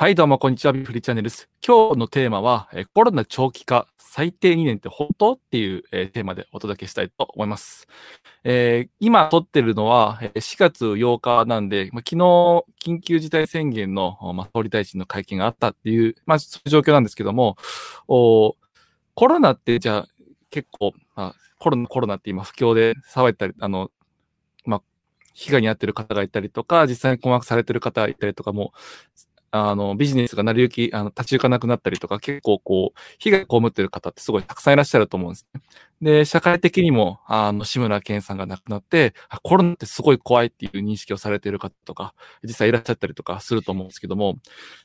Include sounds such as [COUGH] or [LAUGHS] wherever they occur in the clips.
はい、どうも、こんにちは。ビフリーチャンネルです。今日のテーマは、えコロナ長期化、最低2年って本当？っていう、えテーマでお届けしたいと思います。えー今撮ってるのは、え4月8日なんで、ま、昨日、緊急事態宣言の、ま、総理大臣の会見があったっていう、ま、そういう状況なんですけども、おコロナってじゃあ結構、あ、コロナ、コロナって今不況で騒いだり、あの、ま、被害に遭ってる方がいたりとか、実際に困惑されてる方がいたりとかも、あの、ビジネスが成り行き、あの、立ち行かなくなったりとか、結構こう、被害を被ってる方ってすごいたくさんいらっしゃると思うんですね。で、社会的にも、あの、志村けんさんが亡くなって、コロナってすごい怖いっていう認識をされている方とか、実際いらっしゃったりとかすると思うんですけども、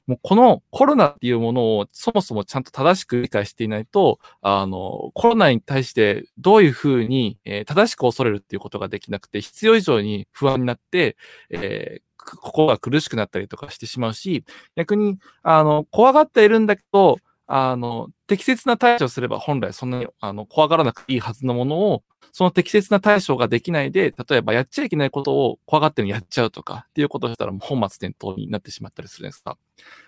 もうこのコロナっていうものをそもそもちゃんと正しく理解していないと、あの、コロナに対してどういうふうに、えー正しく恐れるっていうことができなくて、必要以上に不安になって、えー心が苦しくなったりとかしてしまうし、逆に、あの、怖がっているんだけど、あの、適切な対処すれば本来そんなに、あの、怖がらなくていいはずのものを、その適切な対処ができないで、例えばやっちゃいけないことを怖がってるのやっちゃうとかっていうことをしたらもう本末転倒になってしまったりするんですか。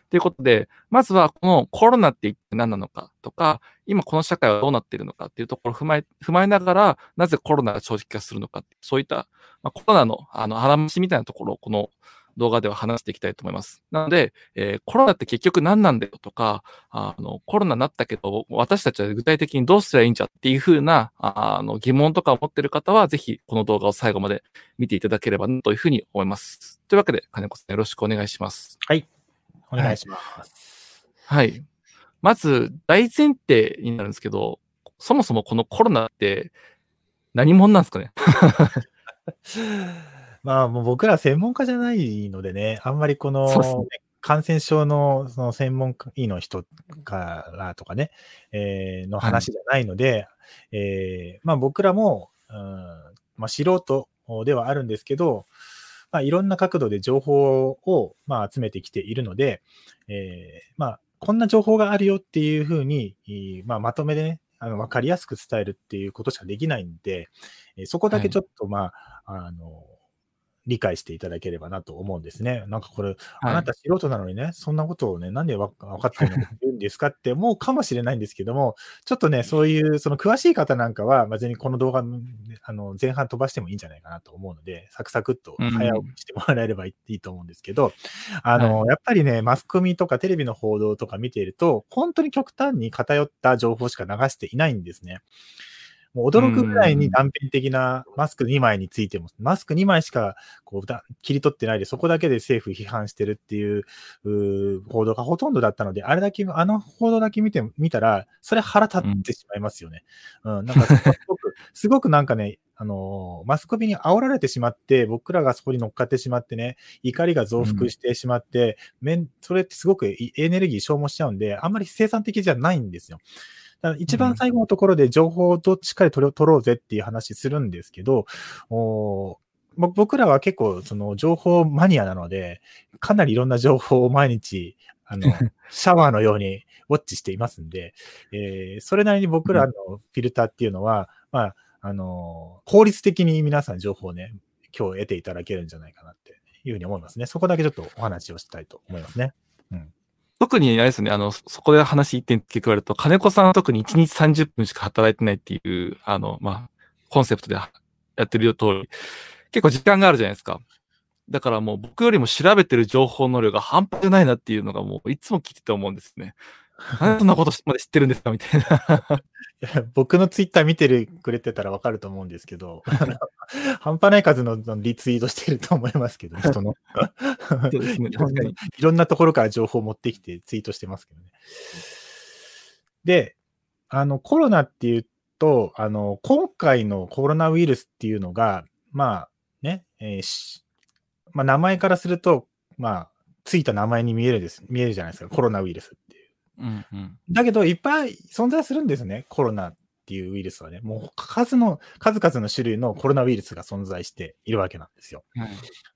ということで、まずはこのコロナって一体何なのかとか、今この社会はどうなっているのかっていうところを踏まえ、踏まえながら、なぜコロナが長期化するのか、そういった、まあ、コロナの、あの、話みたいなところをこの動画では話していきたいと思います。なので、えーコロナって結局何なんだよとか、あの、コロナになったけど、私たちは具体的にどうすればいいんじゃっていうふうな、ああの、疑問とかを持っている方は、ぜひこの動画を最後まで見ていただければなというふうに思います。というわけで、金子さんよろしくお願いします。お願いします。はい。まず、大前提になるんですけど、そもそもこのコロナって何者なんですかね？[LAUGHS] まあ、もう僕ら専門家じゃないのでね、あんまりこの、ね。感染症のその専門医の人からとかね、えーの話じゃないので、えーまあ僕らも、うんまあ、素人ではあるんですけど、まあ、いろんな角度で情報を、まあ、集めてきているので、えーまあ、こんな情報があるよっていうふうに、いいまあ、まとめでね、あの分かりやすく伝えるっていうことしかできないんで、えーそこだけちょっと、まあ、あの、理解していただければなと思うんですね。なんかこれ、あなた素人なのにね、そんなことをね、なんでわ分かってるんですかって思うかもしれないんですけども、ちょっとね、そういう、その詳しい方なんかは、まあ、全にこの動画、あの、前半飛ばしてもいいんじゃないかなと思うので、サクサクっとうん早送りしてもらえればいいいいと思うんですけど、あの、やっぱりね、マスコミとかテレビの報道とか見ていると、本当に極端に偏った情報しか流していないんですね。もう驚くぐらいに断片的なマスク2枚についても、マスク2枚しかこうだ切り取ってないで、そこだけで政府批判してるっていう報道がほとんどだったので、あれだけ、あの報道だけ見て、見たら、それ腹立ってしまいますよね。うん、なんかすごく、[LAUGHS] すごくなんかね、あのーマスコミに煽られてしまって、僕らがそこに乗っかってしまってね、怒りが増幅してしまって、めんそれってすごくいエネルギー消耗しちゃうんで、あんまり生産的じゃないんですよ。一番最後のところで情報をしっかり取ろ取ろうぜっていう話するんですけど、おぼ僕らは結構その情報マニアなので、かなりいろんな情報を毎日、あの、[LAUGHS] シャワーのようにウォッチしていますんで、えーそれなりに僕らのフィルターっていうのは、まあ、あの、効率的に皆さん情報をね、今日得ていただけるんじゃないかなっていうふうに思いますね。そこだけちょっとお話をしたいと思いますね。特にあれですね、あの、そこで話一点付け加えると、金子さんは特に1日30分しか働いてないっていう、あの、まあ、コンセプトでやってる通り、結構時間があるじゃないですか。だからもう僕よりも調べてる情報能力が半端じゃないなっていうのがもういつも聞いてて思うんですね。なんでそんなことまで知ってるんですかみたいな。[LAUGHS] いや僕のツイッター見てるくれてたらわかると思うんですけど、[LAUGHS] 半端ない数のリツイートしてると思いますけど、[LAUGHS] 人の。そうですねいろんな確かにいろんなところから情報を持ってきてツイートしてますけどね。で、あの、コロナっていうと、あの、今回のコロナウイルスっていうのが、まあね、えーしまあ名前からすると、まあ、ついた名前に見えるです、見えるじゃないですか、コロナウイルスっていう。うんうん。だけど、いっぱい存在するんですね、コロナっていうウイルスはね。もう数の、数々の種類のコロナウイルスが存在しているわけなんですよ。はい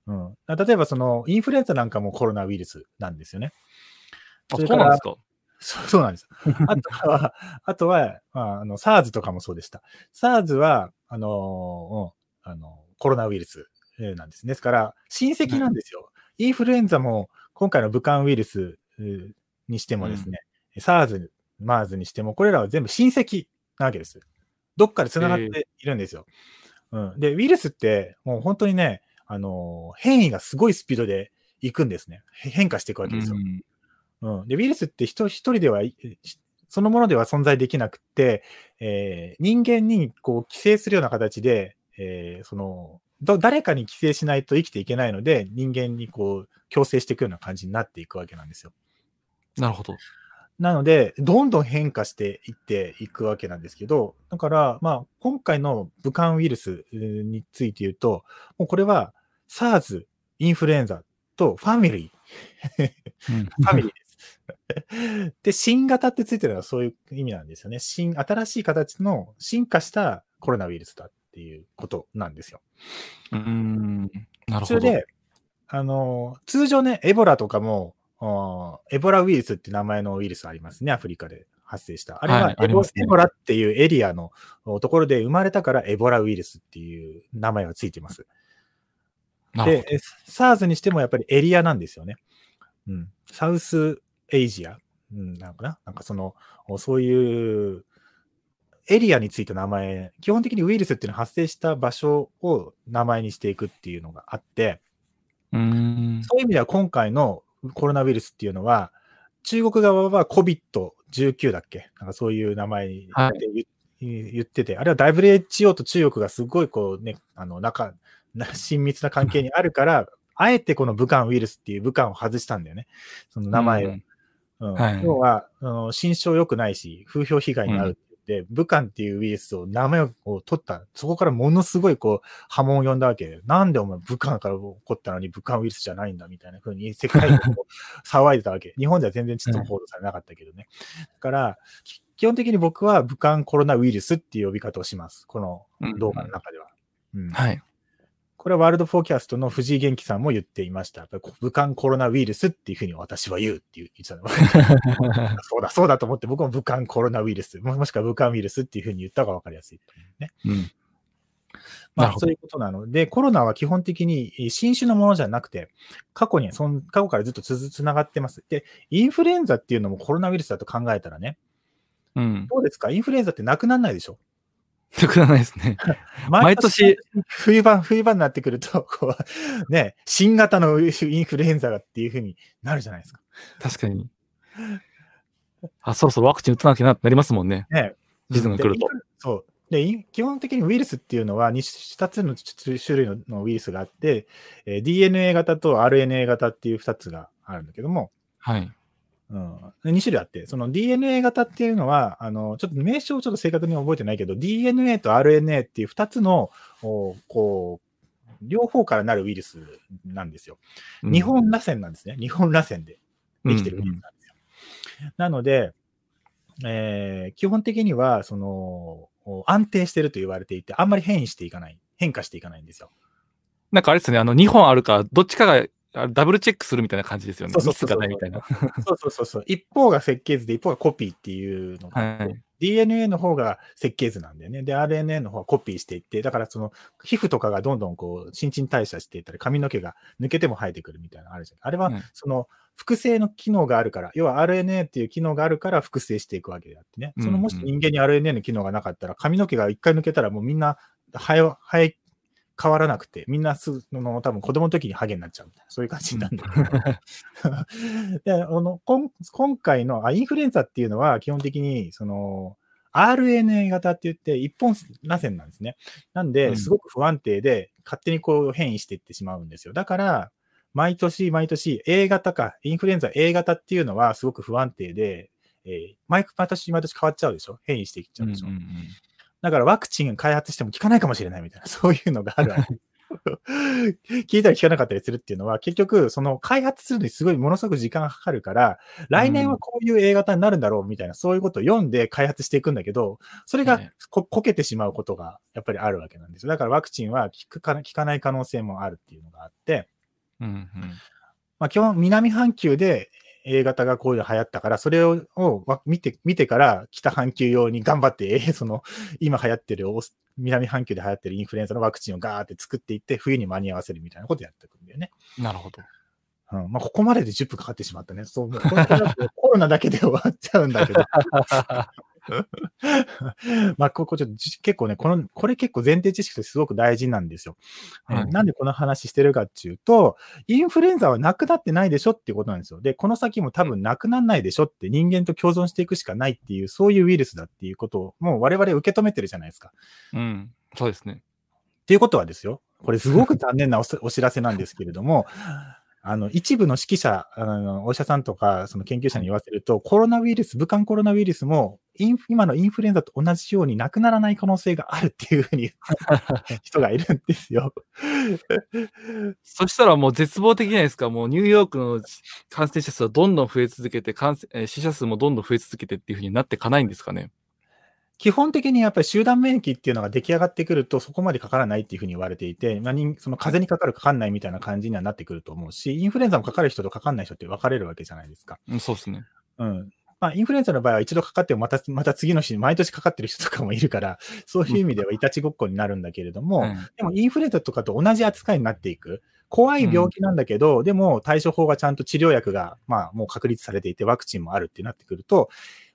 うん、例えば、その、インフルエンザなんかもコロナウイルスなんですよね。あ、そうなんですか？そうそうなんです。あとは、[LAUGHS] あとは、まあ、あの、SARS とかもそうでした。SARS は、あの、うん、あの、コロナウイルスえーなんですね。ですから、親戚なんですよ。インフルエンザも、今回の武漢ウイルスにしてもですね、SARS、MERS にしても、これらは全部親戚なわけです。どっかで繋がっているんですよ。うん。で、ウイルスって、もう本当にね、あの、変異がすごいスピードでいくんですね。へ変化していくわけですよ。うんうん。で、ウイルスって人一人ではい、そのものでは存在できなくって、えー人間にこう寄生するような形で、えーその、ど誰かに寄生しないと生きていけないので、人間にこう、強制していくような感じになっていくわけなんですよ。なるほど。なので、どんどん変化していっていくわけなんですけど、だから、まあ、今回の武漢ウイルスえーについて言うと、もうこれは SARS、インフルエンザとファミリー、うんファミリーです。[LAUGHS] で、新型ってついてるのはそういう意味なんですよね。新、新しい形の進化したコロナウイルスだっていうことなんですよ。うーん。なるほど。それで、あの、通常ね、エボラとかも、エボラウイルスって名前のウイルスありますね、アフリカで発生した。あれははいエボ,、ありますねエボラっていうエリアのおところで生まれたからエボラウイルスっていう名前がついています。で、え SARS にしてもやっぱりエリアなんですよね。うん。サウスエイジア。うん、なんかな？なんかその、おそういうエリアについて名前、基本的にウイルスっていうのは発生した場所を名前にしていくっていうのがあって、ど。うーん。そういう意味では今回のコロナウイルスっていうのは、中国側は COVID-19 だっけ？なんかそういう名前ではい。言,、言ってて、あれは WHO と中国がすごいこうね、あの、仲、な親密な関係にあるから、あえてこの武漢ウイルスっていう武漢を外したんだよね。その名前を。うんうん。はい。要は、あの心象良くないし、風評被害になる武漢っていうウイルスを名前を取った。そこからものすごいこう波紋を呼んだわけで、なんでお前武漢から起こったのに武漢ウイルスじゃないんだみたいな風に世界でこう騒いでたわけ。[LAUGHS] 日本では全然ちょっと報道されなかったけどね。だから、き基本的に僕は武漢コロナウイルスっていう呼び方をします。この動画の中では。うんはい。これはワールドフォーキャストの藤井元気さんも言っていました。武漢コロナウイルスっていうふうに私は言うっていう言ってたの。[LAUGHS] そうだ、そうだと思って僕も武漢コロナウイルス、ももしくは武漢ウイルスっていうふうに言った方が分かりやすいと思うね。うん。まあ、そういうことなので、コロナは基本的にえー新種のものじゃなくて、過去に、そん過去からずっとつづつながってます。で、インフルエンザっていうのもコロナウイルスだと考えたらね、うん。どうですか？インフルエンザってなくならないでしょ？なくならないですね。[LAUGHS] 毎年、冬場、冬場になってくると、[LAUGHS] こう、ね、新型のインフルエンザがっていうふうになるじゃないですか。確かに。あ、そろそろワクチン打たなきゃなってなりますもんね。ね。シーズンが来るとそう。で、基本的にウイルスっていうのは 2, 2つの種類ののウイルスがあって、えー DNA 型と RNA 型っていう2つがあるんだけども、はい。うん、2種類あって、その DNA 型っていうのは、あの、ちょっと名称をちょっと正確に覚えてないけど、DNA と RNA っていう2つの、おこう、両方からなるウイルスなんですよ。うん日本螺旋なんですね。日本螺旋でできてるウイルスなんですよ。なので、えー基本的には、その、お安定してると言われていて、あんまり変異していかない、変化していかないんですよ。なんかあれですね、あの、2本あるから、どっちかがあダブルチェックするみたいな感じですよね。そうそうそうそう。そうそうそうそう。一方が設計図で、一方がコピーっていうのがはい DNA の方が設計図なんだよね。で、RNA の方はコピーしていって、だからその皮膚とかがどんどんこう新陳代謝していったり、髪の毛が抜けても生えてくるみたいなのあるじゃん。あれはうんその複製の機能があるから、要は RNA っていう機能があるから複製していくわけであってね。そのもしうん人間に RNA の機能がなかったら、髪の毛が一回抜けたらもうみんな生え、生え変わらなくて、みんなすの多分子供の時にハゲになっちゃうみたいな、そういう感じになるんだけど。[LAUGHS] であのこん今回のあインフルエンザっていうのは基本的にその RNA 型って言って一本螺旋なんですね。なんうで、んすごく不安定で勝手にこう変異していってしまうんですよ。だから、毎年毎年 A 型か、インフルエンザ A 型っていうのはすごく不安定で、えー毎毎年毎年変わっちゃうでしょ？変異していっちゃうでしょ、うんうんうんだからワクチン開発しても効かないかもしれないみたいな、[LAUGHS] そういうのがあるわけ。[LAUGHS] 聞いたり聞かなかったりするっていうのは、結局、その開発するのにすごいものすごく時間がかかるから、来年はこういう A 型になるんだろうみたいな、そういうことを読んで開発していくんだけど、それがはいここけてしまうことがやっぱりあるわけなんですよ。だからワクチンは効くか効かない可能性もあるっていうのがあって、うんうんまあ、基本、南半球で A 型がこういうの流行ったから、それを見て見てから、北半球用に頑張って、え [LAUGHS] ーその、今流行ってる南半球で流行ってるインフルエンザのワクチンをガーって作っていって、冬に間に合わせるみたいなことやっていくんだよね。なるほど。うん。まあ、ここまでで10分かかってしまったね。そう、コロナだけで終わっちゃうんだけど。[LAUGHS] [LAUGHS] まあ、ここちょっとじ結構ね、この、これ結構前提知識としてすごく大事なんですよ。えーはいなんでこの話してるかっていうと、インフルエンザはなくなってないでしょっていうことなんですよ。で、この先も多分なくならないでしょって人間と共存していくしかないっていう、そういうウイルスだっていうことを、もう我々受け止めてるじゃないですか。うん。そうですね。っていうことはですよ、これすごく残念なおお知らせなんですけれども、あの、一部の指揮者、あの、お医者さんとか、その研究者に言わせると、コロナウイルス、武漢コロナウイルスも、今のインフルエンザと同じようになくならない可能性があるっていうふうに [LAUGHS] 人がいるんですよ。[LAUGHS] そしたらもう絶望的じゃないですか。もうニューヨークの感染者数はどんどん増え続けて、感染えー死者数もどんどん増え続けてっていうふうになっていかないんですかね。基本的にやっぱり集団免疫っていうのが出来上がってくると、そこまでかからないっていうふうに言われていて、まあ、人その風邪にかかるかかんないみたいな感じにはなってくると思うし、インフルエンザもかかる人とかかんない人って分かれるわけじゃないですか。うん、そうですね。うん。まあ、インフルエンザの場合は一度かかってもまた、また次の日に毎年かかってる人とかもいるから、そういう意味ではいたちごっこになるんだけれども、うんでもインフルエンザとかと同じ扱いになっていく。怖い病気なんだけど、でも対処法がちゃんと治療薬が、まあもう確立されていて、ワクチンもあるってなってくると、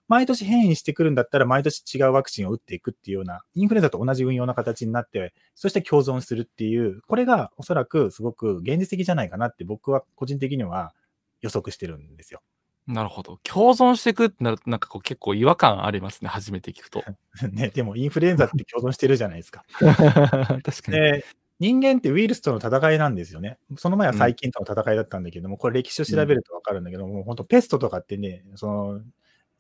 毎年変異してくるんだったら、毎年違うワクチンを打っていくっていうような、インフルエンザと同じ運用の形になって、そして共存するっていう、これがおそらくすごく現実的じゃないかなって僕は個人的には予測してるんですよ。なるほど。共存していくってなると、なんかこう結構違和感ありますね。初めて聞くと。[LAUGHS] ね、でもインフルエンザって共存してるじゃないですか。[LAUGHS] 確かに。で、人間ってウイルスとの戦いなんですよね。その前は細菌との戦いだったんだけども、これ歴史を調べるとわかるんだけども、本当ペストとかってね、その、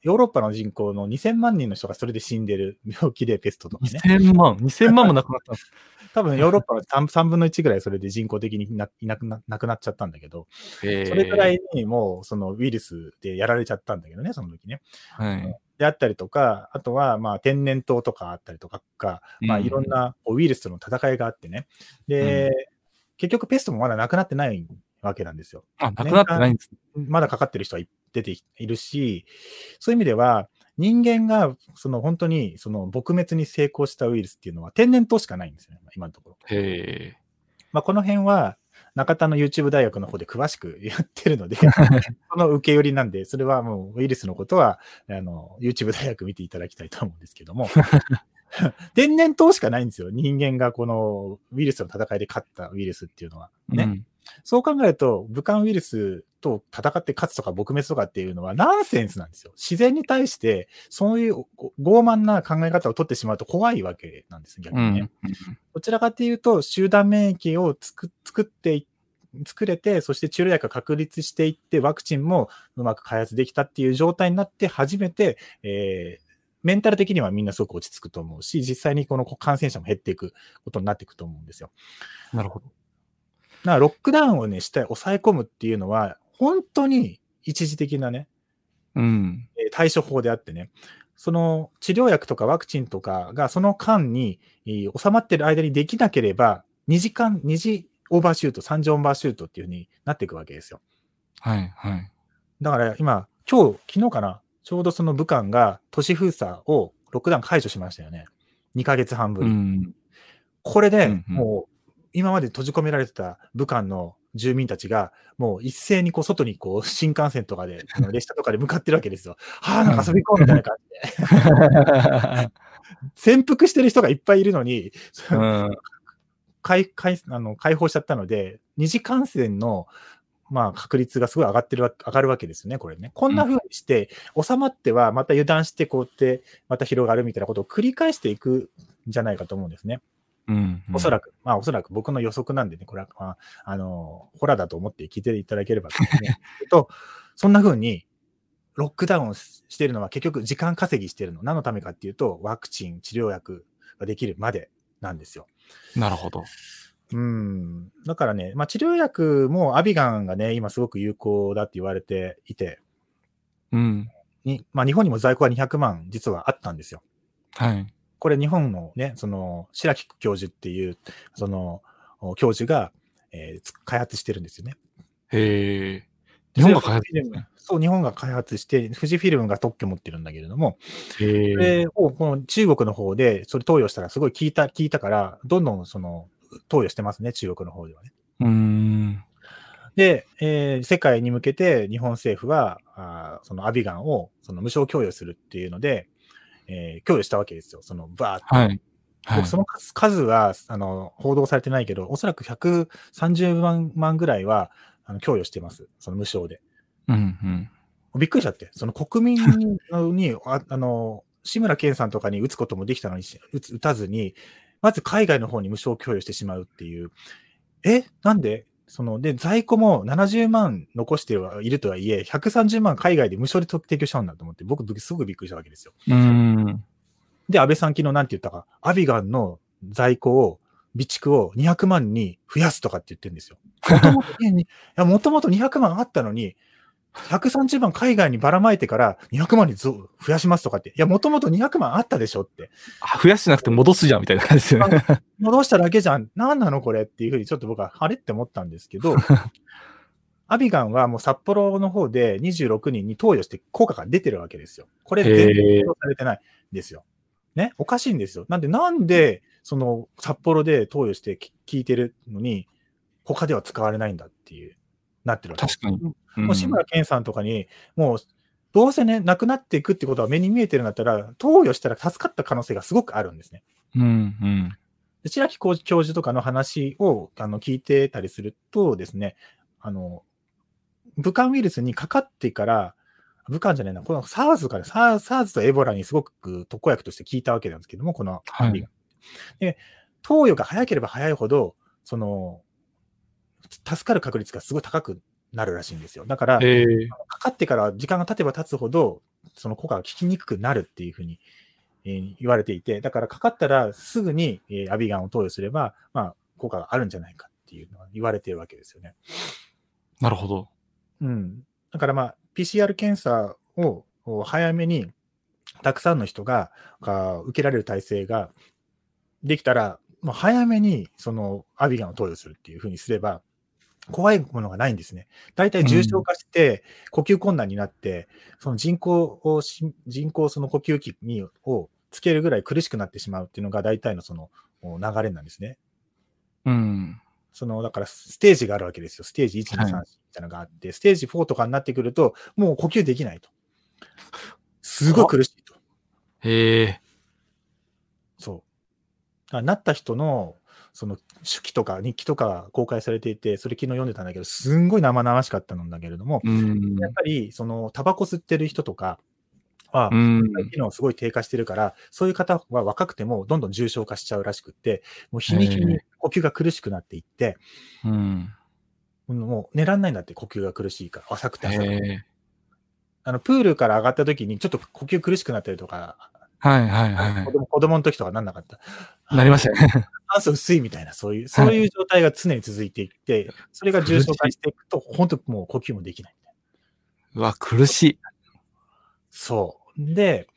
ヨーロッパの人口の2000万人の人がそれで死んでる病気でペストとかね。2000万 ?2000 万もなくなったんです。[LAUGHS] 多分ヨーロッパの 3, 3分の1ぐらいそれで人口的にないなくななくなっちゃったんだけど、それぐらいにもうそのウイルスでやられちゃったんだけどね、その時ね。はい。であったりとか、あとはまあ天然痘とかあったりとかか、まあ、うんいろんなウイルスとの戦いがあってね。で、結局ペストもまだなくなってないわけなんですよ。あ、なくなってないんです。まだかかってる人はい出ているし、そういう意味では、人間がその本当にその撲滅に成功したウイルスっていうのは天然痘しかないんですよね、今のところ。へえ。まあ、この辺は中田の YouTube 大学の方で詳しく [LAUGHS] やってるので、[LAUGHS] その受け寄りなんで、それはもうウイルスのことはあの YouTube 大学見ていただきたいと思うんですけども、[LAUGHS] 天然痘しかないんですよ。人間がこのウイルスの戦いで勝ったウイルスっていうのは。ね。うんそう考えると、武漢ウイルスと戦って勝つとか撲滅とかっていうのはナンセンスなんですよ。自然に対して、そういうご傲慢な考え方を取ってしまうと怖いわけなんです、逆うにね。ん。どちらかというと、集団免疫を作ってい作れて、そして治療薬が確立していって、ワクチンもうまく開発できたっていう状態になって、初めて、えーメンタル的にはみんなすごく落ち着くと思うし、実際にこの感染者も減っていくことになっていくと思うんですよ。なるほど。だからロックダウンをね、して抑え込むっていうのは、本当に一時的なね、うん。えー対処法であってね、その治療薬とかワクチンとかがその間にえー収まってる間にできなければ、2時間、2時オーバーシュート、3時オーバーシュートっていう風になっていくわけですよ。はい、はい。だから今、今日、昨日かな、ちょうどその武漢が都市封鎖をロックダウン解除しましたよね。2ヶ月半ぶり。うん。これで、もう、今まで閉じ込められてた武漢の住民たちが、もう一斉にこう外にこう新幹線とかで、[LAUGHS] あの列車とかで向かってるわけですよ。[LAUGHS] はあ、なんか遊び行こうみたいな感じで。[LAUGHS] 潜伏してる人がいっぱいいるのに、うん。解解あの解放しちゃったので、二次感染の、まあ、確率がすごい上がってるわ上がるわけですよね、これね。こんな風にして、収まってはまた油断して、こうやってまた広がるみたいなことを繰り返していくんじゃないかと思うんですね。うん。おそらく、まあおそらく僕の予測なんでね、これは、まあ、あの、ホラーだと思って聞いていただければと思うんです [LAUGHS] けど、そんな風に、ロックダウンをしているのは結局時間稼ぎしているの。何のためかっていうと、ワクチン、治療薬ができるまでなんですよ。なるほど。うん。だからね、まあ治療薬もアビガンがね、今すごく有効だって言われていて、うん。にまあ日本にも在庫が200万実はあったんですよ。はい。これ日本のね、その白木教授っていう、その教授が、えーつ開発してるんですよね。へえ。日本が開発ですね。そう、日本が開発して、富士フィルムが特許持ってるんだけれども、え。れをこの中国の方でそれ投与したらすごい効いた、効いたから、どんどんその投与してますね、中国の方ではね。うーん。で、えー世界に向けて日本政府は、あーそのアビガンをその無償供与するっていうので、えー供与したわけですよ。そのバーって。はい。はい僕、その数数は、あの、報道されてないけど、おそらく130万万ぐらいは、あの供与してます。その無償で。うんうん。びっくりしちゃって。その国民に、に [LAUGHS] ああの、志村けんさんとかに打つこともできたのに、打つ打たずに、まず海外の方に無償供与してしまうっていう。え？なんで？その、で、在庫も70万残してはいるとはいえ、130万海外で無償で提供しちゃうんだと思って、僕、すごくびっくりしたわけですよ。うーん。で、安倍さん昨日なんて言ったか、アビガンの在庫を、備蓄を200万に増やすとかって言ってるんですよ。もともと200万あったのに、130万海外にばらまいてから200万に増増やしますとかって。いや、もともと200万あったでしょって。あ増やしてなくて戻すじゃんみたいな感じですよね。戻しただけじゃん。何なのこれっていうふうにちょっと僕はあれって思ったんですけど、[LAUGHS] アビガンはもう札幌の方で26人に投与して効果が出てるわけですよ。これ全然されてないんですよ。ね、おかしいんですよ。なんで、なんで、その札幌で投与してき効いてるのに、他では使われないんだっていう、なってるわけです。確かに。もう志村けんさんとかに、もう、どうせね、亡くなっていくってことは目に見えてるんだったら、投与したら助かった可能性がすごくあるんですね。うんうん。で白木教授とかの話をあの聞いてたりするとですね、あの、武漢ウイルスにかかってから、武漢じゃないな、この SARS から、SARS とエボラにすごく特効薬として効いたわけなんですけども、このはいで、投与が早ければ早いほど、その、助かる確率がすごい高くなるらしいんですよ。だから、えー、かかってから時間が経てば経つほど、その効果が効きにくくなるっていうふうに、えー言われていて、だからかかったらすぐに、えーアビガンを投与すれば、まあ、効果があるんじゃないかっていうのは言われているわけですよね。なるほど。うん。だからまあ、PCR 検査をを早めに、たくさんの人がが受けられる体制ができたら、もう早めにそのアビガンを投与するっていうふうにすれば、怖いものがないんですね。大体重症化して、呼吸困難になって、その人工をし、人工その呼吸器にをつけるぐらい苦しくなってしまうっていうのが大体のそのお流れなんですね。うん。その、だからステージがあるわけですよ。ステージ1、2、3、4みたいなのがあって、ステージ4とかになってくると、もう呼吸できないと。すごい苦しいと。へえそう。なった人の、その手記とか日記とかが公開されていて、それ昨日読んでたんだけど、すんごい生々しかったんだけれども、うん。やっぱり、その、タバコ吸ってる人とかはう、ん。機能すごい低下してるから、そういう方は若くてもどんどん重症化しちゃうらしくって、もう日に日に呼吸が苦しくなっていって、うん。もう寝らんないんだって呼吸が苦しいから、浅くて浅くて。あの、プールから上がった時にちょっと呼吸苦しくなったりとか、はいはいは子供子供の時とかなんなかった。い。なりましたね。酸素薄いみたいな、そういう、そういう状態が常に続いていって、それが重症化していくと、本当もう呼吸もできない。うわ、苦しい。そう。で、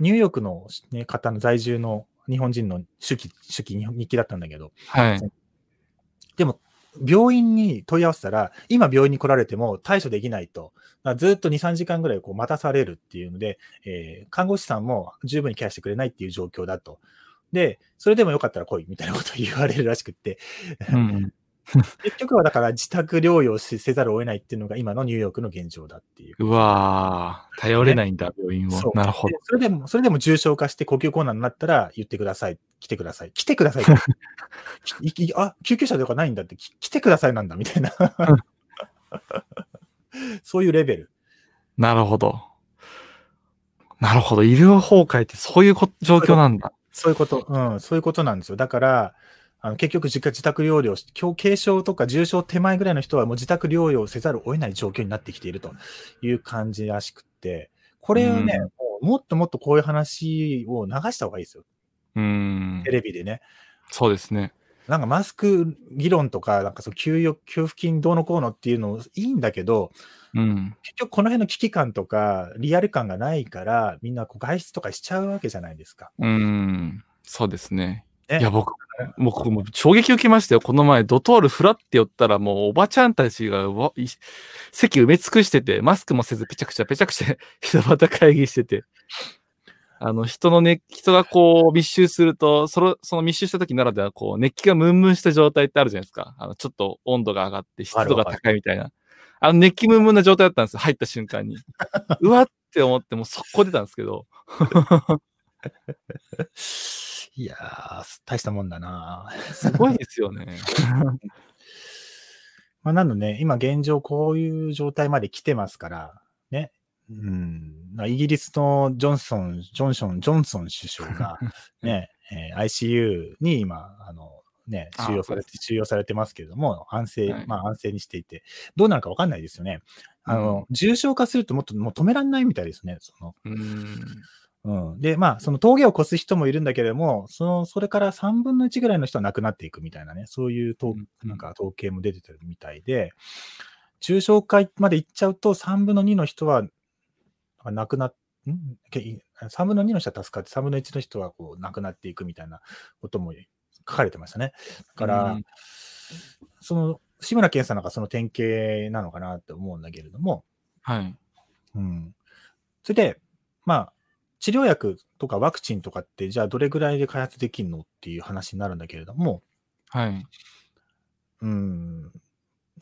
ニューヨークの、ね、方の在住の日本人の手記、手記、日記だったんだけど、はい。でも、病院に問い合わせたら、今病院に来られても対処できないと。ずっと2、3時間ぐらいこう待たされるっていうので、えー看護師さんも十分にケアしてくれないっていう状況だと。で、それでもよかったら来いみたいなことを言われるらしくって、うん。[LAUGHS] 結局はだから自宅療養しせざるを得ないっていうのが今のニューヨークの現状だっていう。うわー頼れないんだ、病院を。なるほどで。それでも、それでも重症化して呼吸困難になったら言ってください。来てください。来てください。き [LAUGHS] いあ、救急車とかないんだって、き来てくださいなんだみたいな。[LAUGHS] そういうレベル。なるほど。なるほど。医療崩壊ってそういうこ状況なんだ。そういうこと、うん、そういうことなんですよ。だから、あの結局自宅療養し、今日軽症とか重症手前ぐらいの人はもう自宅療養せざるを得ない状況になってきているという感じらしくって、これをね、うんもうもっともっとこういう話を流した方がいいですよ。うんテ。レビでね。そうですね。なんかマスク議論とか、なんかその給与、給付金どうのこうのっていうのいいんだけど、うん。結局この辺の危機感とか、リアル感がないから、みんなこう外出とかしちゃうわけじゃないですか。うん。そうですね。ねいや、僕、僕もう衝撃受けましたよ。この前、ドトールフラって寄ったら、もうおばちゃんたちが席埋め尽くしてて、マスクもせず、ぺちゃくちゃぺちゃくちゃ人また会議してて。あの、人のね、人がこう密集すると、その、その密集した時ならでは、こう、熱気がムンムンした状態ってあるじゃないですか。あの、ちょっと温度が上がって湿度が高いみたいな。あの、熱気ムンムンな状態だったんですよ。入った瞬間に。[LAUGHS] うわって思っても速攻出たんですけど。[LAUGHS] いやー、大したもんだな [LAUGHS] すごいですよね。[LAUGHS] まあ、なので、ね、今現状こういう状態まで来てますから、ね。うん、イギリスのジョンソン、ジョンソン、ジョンソン首相が、[LAUGHS] ね、えー、ICU に今、あの、ね、収容されて、収容されてますけれども、安静、はい、まあ安静にしていて、どうなるかわかんないですよね。あの、うん、重症化するともっともう止められないみたいですね、その。うんうん。で、まあ、その峠を越す人もいるんだけれども、その、それから3分の1ぐらいの人は亡くなっていくみたいなね、そういうと、なんか統計も出てるみたいで、重症化までいっちゃうと3分の2の人は亡くなっ、ん ?3 分の2の人は助かって、3分の1の人はこう亡くなっていくみたいなことも書かれてましたね。だから、うん、その、志村けんさんなんかその典型なのかなって思うんだけれども、はい。うん。それで、まあ、治療薬とかワクチンとかって、じゃあどれぐらいで開発できるのっていう話になるんだけれども、はい。うん。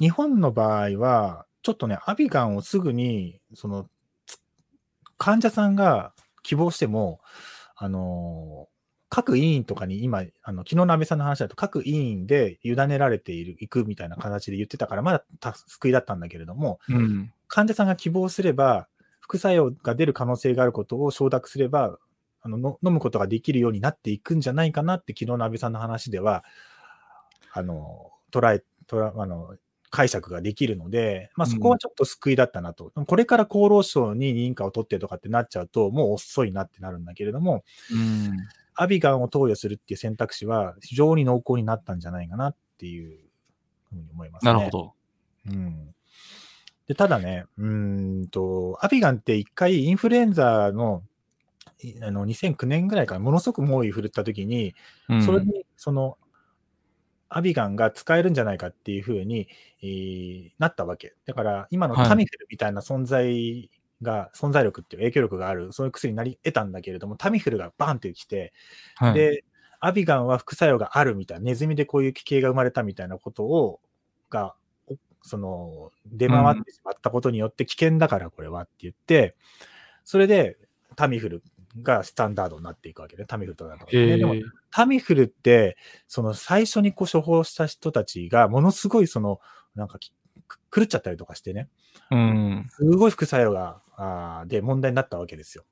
日本の場合は、ちょっとね、アビガンをすぐに、その、患者さんが希望しても、あの、各委員とかに今、あの昨日の安倍さんの話だと、各委員で委ねられている、行くみたいな形で言ってたから、まだ救いだったんだけれども、うん、患者さんが希望すれば、副作用が出る可能性があることを承諾すれば、あの飲むことができるようになっていくんじゃないかなって、昨日の安倍さんの話では、あの、捉え、捉あの、解釈ができるので、まあ、そこはちょっと救いだったなと、うん、これから厚労省に認可を取ってとかってなっちゃうと、もう遅いなってなるんだけれども、うん、アビガンを投与するっていう選択肢は非常に濃厚になったんじゃないかなっていうふうに思いますね。なるほど。うん。で、ただね、うんと、アビガンって一回インフルエンザのあの2009年ぐらいからものすごく猛威振るった時に、うん、それにそのアビガンが使えるんじゃないかっていうふうに、えー、なったわけ。だから今のタミフルみたいな存在が、はい、存在力っていう影響力がある、そういう薬になり得たんだけれども、タミフルがバンってきて、はい、で、アビガンは副作用があるみたいな、ネズミでこういう奇形が生まれたみたいなことを、がその、出回ってしまったことによって危険だからこれはって言って、それでタミフルがスタンダードになっていくわけで、タミフルとか、ね、でも、タミフルって、その最初にこう処方した人たちが、ものすごいその、なんか狂っちゃったりとかしてね、うん、すごい副作用が、あで問題になったわけですよ。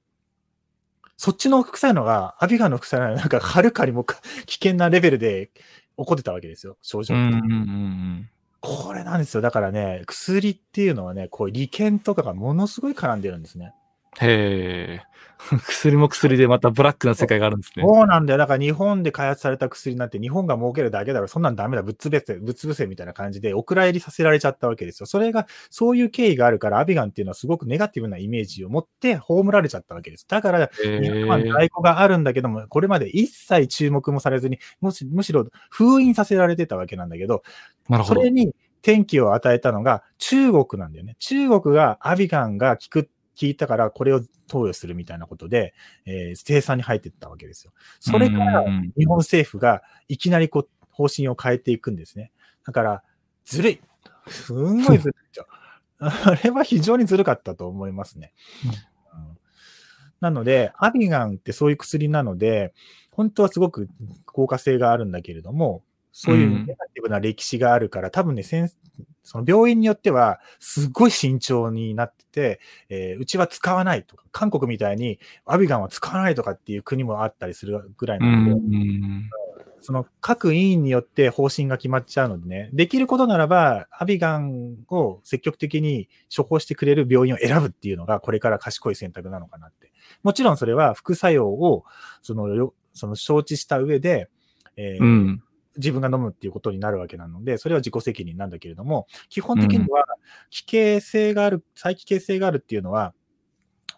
そっちの副作用のが、アビガンの副作用のなんかはるかにも危険なレベルで起こってたわけですよ、症状。うんうんうんこれなんですよ。だからね、薬っていうのはね、こう利権とかがものすごい絡んでるんですね。へえ。[LAUGHS] 薬も薬でまたブラックな世界があるんですね。そうなんだよ。だから日本で開発された薬なんて日本が儲けるだけだろ。そんなんダメだ。ぶっ潰せ、ぶっ潰せみたいな感じでお蔵入りさせられちゃったわけですよ。それが、そういう経緯があるから、アビガンっていうのはすごくネガティブなイメージを持って葬られちゃったわけです。だから、200万在庫があるんだけども、これまで一切注目もされずに、むしむしろ封印させられてたわけなんだけど、なるほどそれに転機を与えたのが中国なんだよね。中国がアビガンが効く、効いたからこれを投与するみたいなことで、えー、生産に入っていったわけですよ。それから日本政府がいきなりこう方針を変えていくんですね。だから、ずるい。すんごいずるい。[LAUGHS] あれは非常にずるかったと思いますね。うん、なので、アビガンってそういう薬なので、本当はすごく効果性があるんだけれども、そういうネガティブな歴史があるから、うん、多分ね、その病院によっては、すごい慎重になってて、えー、うちは使わないとか、韓国みたいにアビガンは使わないとかっていう国もあったりするぐらいなので、うん、その各委員によって方針が決まっちゃうのでね、できることならば、アビガンを積極的に処方してくれる病院を選ぶっていうのが、これから賢い選択なのかなって。もちろんそれは副作用を、その、その承知した上で、えー、うん自分が飲むっていうことになるわけなので、それは自己責任なんだけれども、基本的には、奇形性がある、再帰形性があるっていうのは、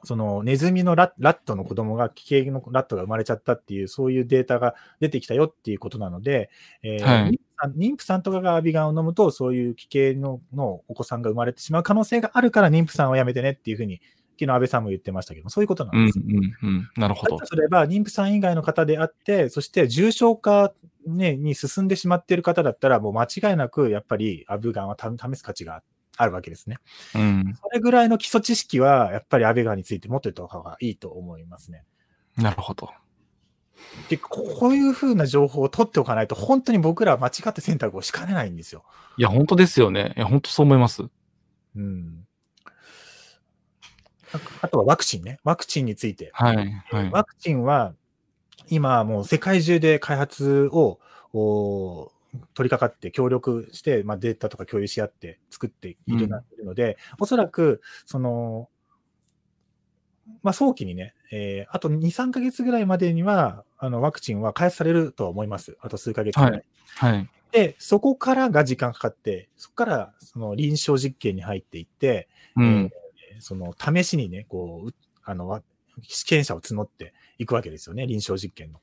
そのネズミのラットの子供が奇形のラットが生まれちゃったっていう、そういうデータが出てきたよっていうことなので、えーはい、妊婦さんとかがアビガンを飲むと、そういう奇形ののお子さんが生まれてしまう可能性があるから、妊婦さんはやめてねっていうふうに昨日安倍さんも言ってましたけどそういうことなうんんですよ。うんうん。なるほどだと。すれば、妊婦さん以外の方であって、そして重症化、ね、に進んでしまっている方だったら、もう間違いなく、やっぱりアブガンはた試す価値があるわけですね。うん。それぐらいの基礎知識は、やっぱりアベガンについて持ってた方がいいと思いますね。なるほど。で、こういうふうな情報を取っておかないと、本当に僕らは間違って選択をしかねないんですよ。いや、本当ですよね。いや、本当そう思います。うん。ああとはワクチンね。ワクチンについて。はい。はい。ワクチンは、今もう世界中で開発をお取り掛かって協力して、まあ、データとか共有し合って作っているので、おそらく、その、まあ、早期にね、えーあと2、3ヶ月ぐらいまでには、あの、ワクチンは開発されるとは思います。あと数ヶ月ぐらい。はいはい。で、そこからが時間かかって、そこからその臨床実験に入っていって、うん。その試しにね、こう、うあの、わ試験者を募っていくわけですよね、臨床実験の。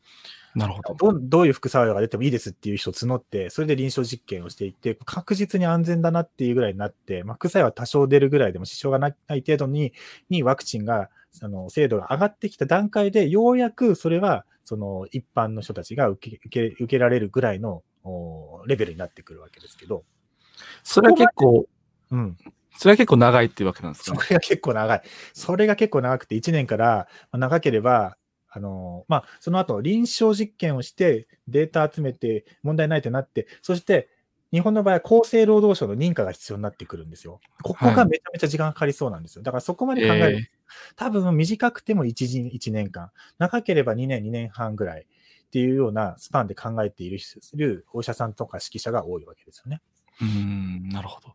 なるほど。どうどういう副作用が出てもいいですっていう人を募って、それで臨床実験をしていって、確実に安全だなっていうぐらいになって、まあ、副作用は多少出るぐらいでも支障がない程度に、にワクチンが、あの、精度が上がってきた段階で、ようやくそれは、その一般の人たちが受け受け受けられるぐらいのおレベルになってくるわけですけど、それは結構、うん。それは結構長いっていうわけなんですか？ね。それが結構長い。それが結構長くて、1年からまあ長ければ、あのまあ、その後臨床実験をして、データ集めて、問題ないってなって、そして、日本の場合は厚生労働省の認可が必要になってくるんですよ。ここがめちゃめちゃ時間かかりそうなんですよ。だからそこまで考えると、え多分短くても 1, 1年間、長ければ2年、2年半ぐらいっていうようなスパンで考えているお医者さんとか指揮者が多いわけですよね。ーうーん、なるほど。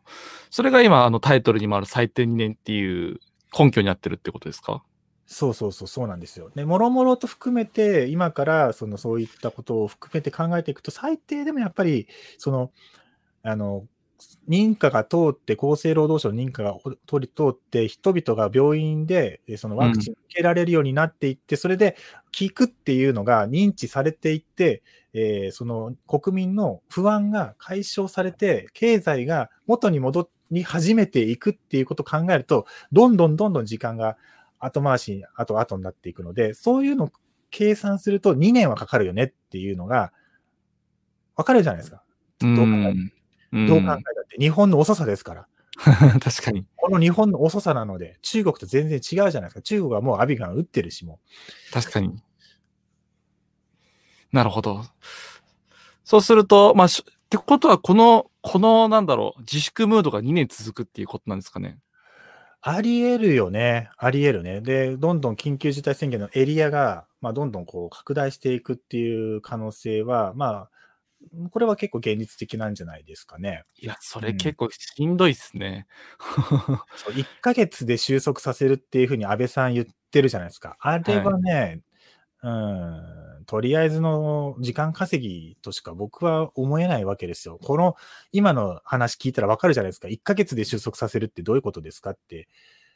それが今、あのタイトルにもある最低2年っていう根拠になってるってことですか？そうそうそう、そうなんですよ。で、もろもろと含めて、今からそのそういったことを含めて考えていくと、最低でもやっぱり、その、あの、認可が通って、厚生労働省の認可が通り通って、人々が病院でえそのワクチンを受けられるようになっていって、それで効くっていうのが認知されていって、えーその国民の不安が解消されて、経済が元に戻り始めていくっていうことを考えると、どんどんどんどん時間が後回しに、後々になっていくので、そういうのを計算すると2年はかかるよねっていうのが、わかるじゃないですか。うどう考えどう考えたって。日本の遅さですから。[LAUGHS] 確かに。この日本の遅さなので、中国と全然違うじゃないですか。中国はもうアビガン打ってるしも確かに。なるほど。そうすると、まあ、しってことは、この、この、なんだろう、自粛ムードが2年続くっていうことなんですかね。あり得るよね。あり得るね。で、どんどん緊急事態宣言のエリアが、まあ、どんどんこう拡大していくっていう可能性は、まあ、これは結構現実的なんじゃないですかね。いや、それ結構しんどいっすね。[LAUGHS] そう1ヶ月で収束させるっていうふうに安倍さん言ってるじゃないですか。あれはね、うん、とりあえずの時間稼ぎとしか僕は思えないわけですよ。この今の話聞いたらわかるじゃないですか。1ヶ月で収束させるってどういうことですかって。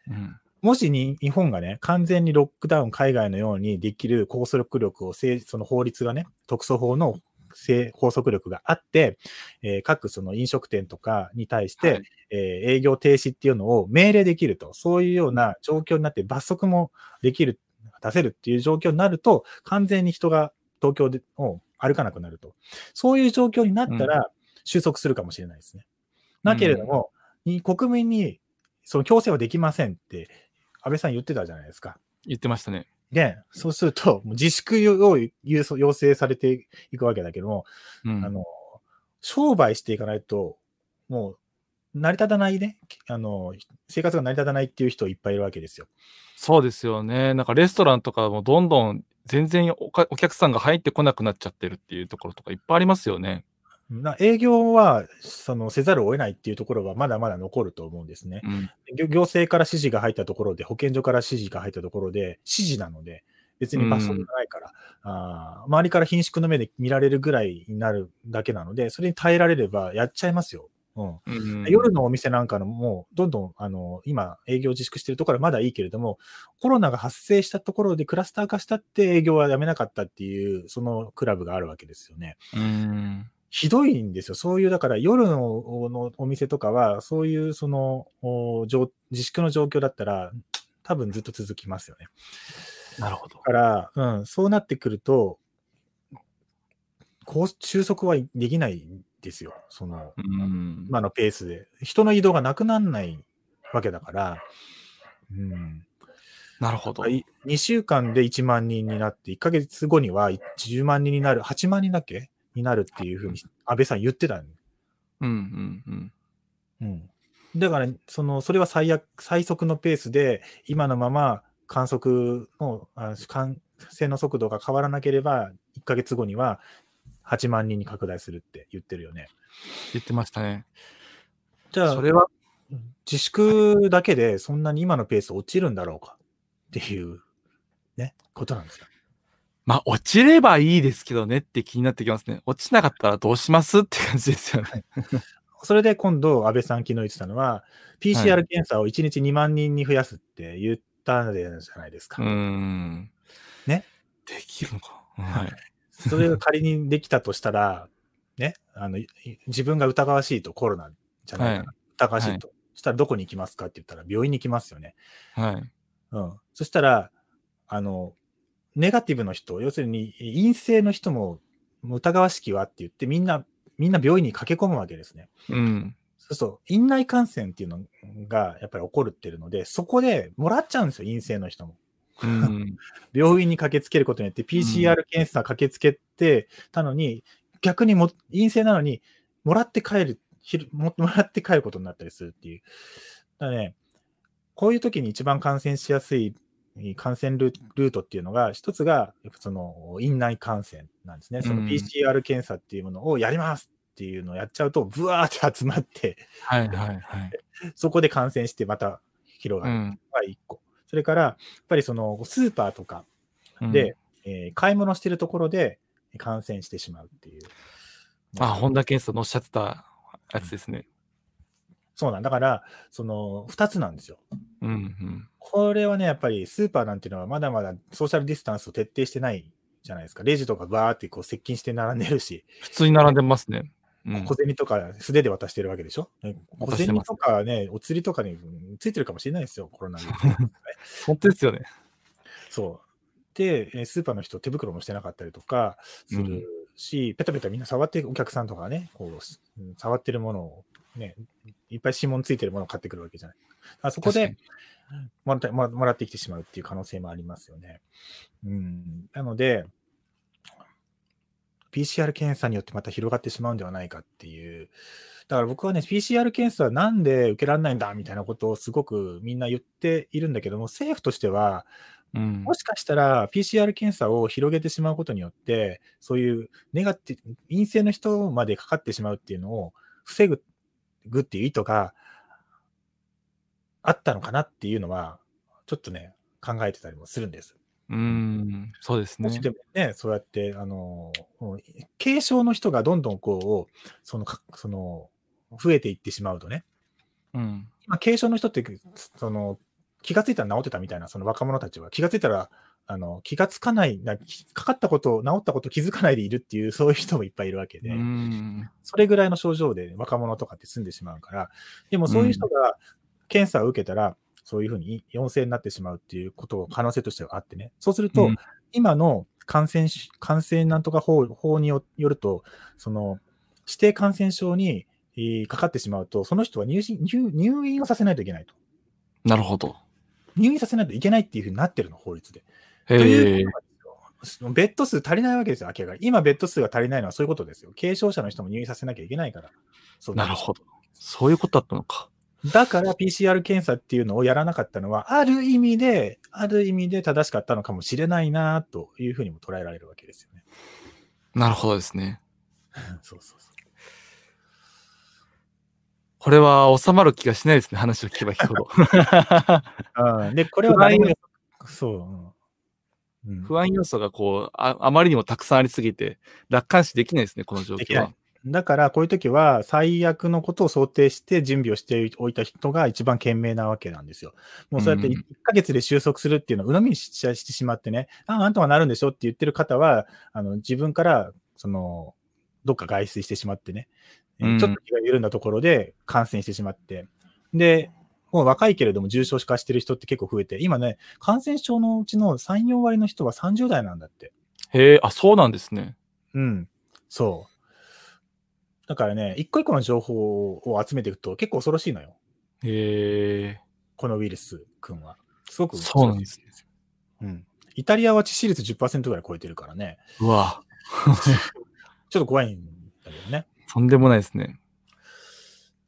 うん。もしに日本がね、完全にロックダウン海外のようにできる拘束力をその法律がね、特措法の拘束力があって、えー各その飲食店とかに対して、はいえー営業停止っていうのを命令できると、そういうような状況になって罰則もできる、出せるっていう状況になると、完全に人が東京でを歩かなくなると。そういう状況になったら収束するかもしれないですね。なけれども、に国民にその強制はできませんって、安倍さん言ってたじゃないですか。言ってましたね。で、そうすると、自粛を要要請されていくわけだけども、うん。あの、商売していかないと、もう、成り立たないね、あの、生活が成り立たないっていう人いっぱいいるわけですよ。そうですよね。なんかレストランとかもどんどん全然お客さんが入ってこなくなっちゃってるっていうところとかいっぱいありますよね。な営業は、その、せざるを得ないっていうところはまだまだ残ると思うんですね。うん。行行政から指示が入ったところで、保健所から指示が入ったところで、指示なので、別に罰則がないから、あー周りから貧縮の目で見られるぐらいになるだけなので、それに耐えられればやっちゃいますよ。うんうん、夜のお店なんかのもう、どんどん、あの、今、営業自粛してるところはまだいいけれども、コロナが発生したところでクラスター化したって営業はやめなかったっていう、そのクラブがあるわけですよね。うん。ひどいんですよ。そういう、だから夜ののお店とかは、そういうその自粛の状況だったら、多分ずっと続きますよね。なるほどだ。から、うん、そうなってくると、こう収束はできないんですよ。その、うん。今のペースで。人の移動がなくならないわけだから、うん。なるほど。2週間で1万人になって、1ヶ月後には10万人になる、8万人だっけ？になるっていうふうに安倍さん言ってたんうんうんうん。うん。だから、その、それは最悪、最速のペースで、今のまま観測の、あ感染の速度が変わらなければ、1ヶ月後には8万人に拡大するって言ってるよね。言ってましたね。じゃあそ、れは、自粛だけでそんなに今のペース落ちるんだろうかっていう、ね、ことなんですよ。まあ、落ちればいいですけどねって気になってきますね。落ちなかったらどうしますって感じですよね。それで今度、安倍さん昨日言ってたのは、PCR 検査を1日2万人に増やすって言ったじゃないですか。うーん。ね。できるのか。はい。それが仮にできたとしたら、ね、あの、い自分が疑わしいとコロナじゃないかな。はい疑わしいと。そしたらどこに行きますかって言ったら病院に行きますよね。はい。うん。そしたら、あの、ネガティブの人、要するに陰性の人も疑わしきはって言ってみんな、みんな病院に駆け込むわけですね。うん。そうそう、院内感染っていうのがやっぱり起こるっていうので、そこでもらっちゃうんですよ、陰性の人も。うん。病院に駆けつけることによって PCR 検査駆けつけてたのに、逆にも陰性なのにもらって帰るも、[LAUGHS] もらって帰ることになったりするっていう。だね、こういう時に一番感染しやすい感染ルルートっていうのが、一つが、やっぱその院内感染なんですね。そのうん PCR 検査っていうものをやりますっていうのをやっちゃうと、ブワーって集まって、はいはいはい。そこで感染してまた広がるのうん。が一個。それから、やっぱりそのスーパーとかうんで、、えー買い物してるところで感染してしまうっていう。あ、本田健さんのおっしゃってたやつですね。そうなんだから、その2つなんですよ。うんうん。これはね、やっぱりスーパーなんていうのはまだまだソーシャルディスタンスを徹底してないじゃないですか。レジとかバーってこう接近して並んでるし、普通に並んでますね。うん小銭とか素手で渡してるわけでしょ？ね小銭とかね、お釣りとかにうんついてるかもしれないですよ、コロナに。[LAUGHS] 本当ですよね。そう。で、えースーパーの人、手袋もしてなかったりとかするし、ペタペタみんな触って、お客さんとかね、こう、うん触ってるものを、ね、いっぱい指紋ついてるものを買ってくるわけじゃない。だからそこでもらってもらもらってきてしまうっていう可能性もありますよね。うん。なので、PCR 検査によってまた広がってしまうんではないかっていう。だから僕はね、PCR 検査なんで受けられないんだみたいなことをすごくみんな言っているんだけども、政府としては、うんもしかしたら PCR 検査を広げてしまうことによって、そういうネガティブ、陰性の人までかかってしまうっていうのを防ぐぐっていう意図があったのかなっていうのは、ちょっとね、考えてたりもするんです。うん。そうですねもし。でもね、そうやって、あの、軽症の人がどんどんこう、その、かその、増えていってしまうとね、うん。まあ、軽症の人って、その、気がついたら治ってたみたいな、その若者たちは、気がついたら、あの、気がつかない、なかかったこと、治ったこと気づかないでいるっていう、そういう人もいっぱいいるわけで、うん。それぐらいの症状で若者とかって済んでしまうから、でもそういう人が検査を受けたら、そういうふうに陽性になってしまうっていうことを可能性としてはあってね。そうすると、うん今の感染し、感染なんとか法法によよると、その、指定感染症にえーかかってしまうと、その人は入院入入院をさせないといけないと。なるほど。入院させないといけないっていうふうになってるの、法律で。へというえ。ベッド数足りないわけですよ、明らかに。今、ベッド数が足りないのはそういうことですよ。軽症者の人も入院させなきゃいけないから。なるほど。そういうことだったのか。だから PCR 検査っていうのをやらなかったのは、ある意味で、ある意味で正しかったのかもしれないなというふうにも捉えられるわけですよね。なるほどですね。そうそうそう。これは収まる気がしないですね。話を聞けば聞くほど。[LAUGHS] うん、で、これは誰もそう、うんうん不安要素がこうあ、あまりにもたくさんありすぎて、楽観視できないですね、この状況は。だから、こういう時は、最悪のことを想定して準備をしておいた人が一番賢明なわけなんですよ。もうそうやってうん1ヶ月で収束するっていうのを鵜呑みにしちゃしてしまってね、ああ、なんとかなるんでしょ？って言ってる方は、あの自分から、その、どっか外出してしまってね、ちょっと気が緩んだところで感染してしまって、で、もう若いけれども重症化してる人って結構増えて、今ね、感染症のうちの3、4割の人は30代なんだって。へえ、あ、そうなんですね。うん。そう。だからね、一個一個の情報を集めていくと結構恐ろしいのよ。へえ、このウイルス君は。すごくそうなんですね。うん。イタリアは致死率10%ぐらい超えてるからね。うわ、[LAUGHS] ちょっと怖いんだけどね。とんでもないですね。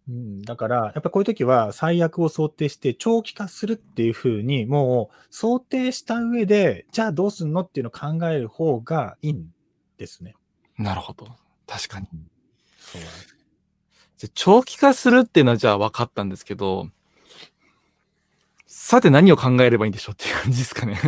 うん、だから、やっぱこういう時は最悪を想定して長期化するっていうふうに、もう想定した上で、じゃあどうすんのっていうのを考える方がいいんですね。なるほど。確かに。そうなんですじゃ長期化するっていうのはじゃあ分かったんですけど、さて何を考えればいいんでしょうっていう感じですかね。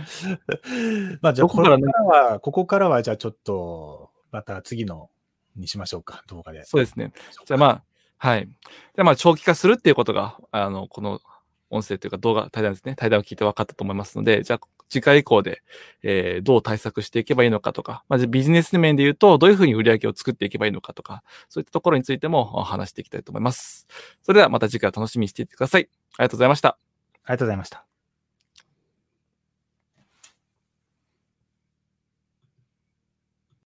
[LAUGHS] まあじゃあ、ここからは、ここからはじゃあちょっと、また次のにしましょうか、動画で。そうですね。じゃあまあ、はい。じゃあまあ長期化するっていうことが、あの、この音声というか動画、対談ですね。対談を聞いて分かったと思いますので、じゃあ次回以降で、えーどう対策していけばいいのかとか、まずビジネス面で言うと、どういうふうに売り上げを作っていけばいいのかとか、そういったところについても話していきたいと思います。それではまた次回を楽しみにしていてください。ありがとうございました。ありがとうございました。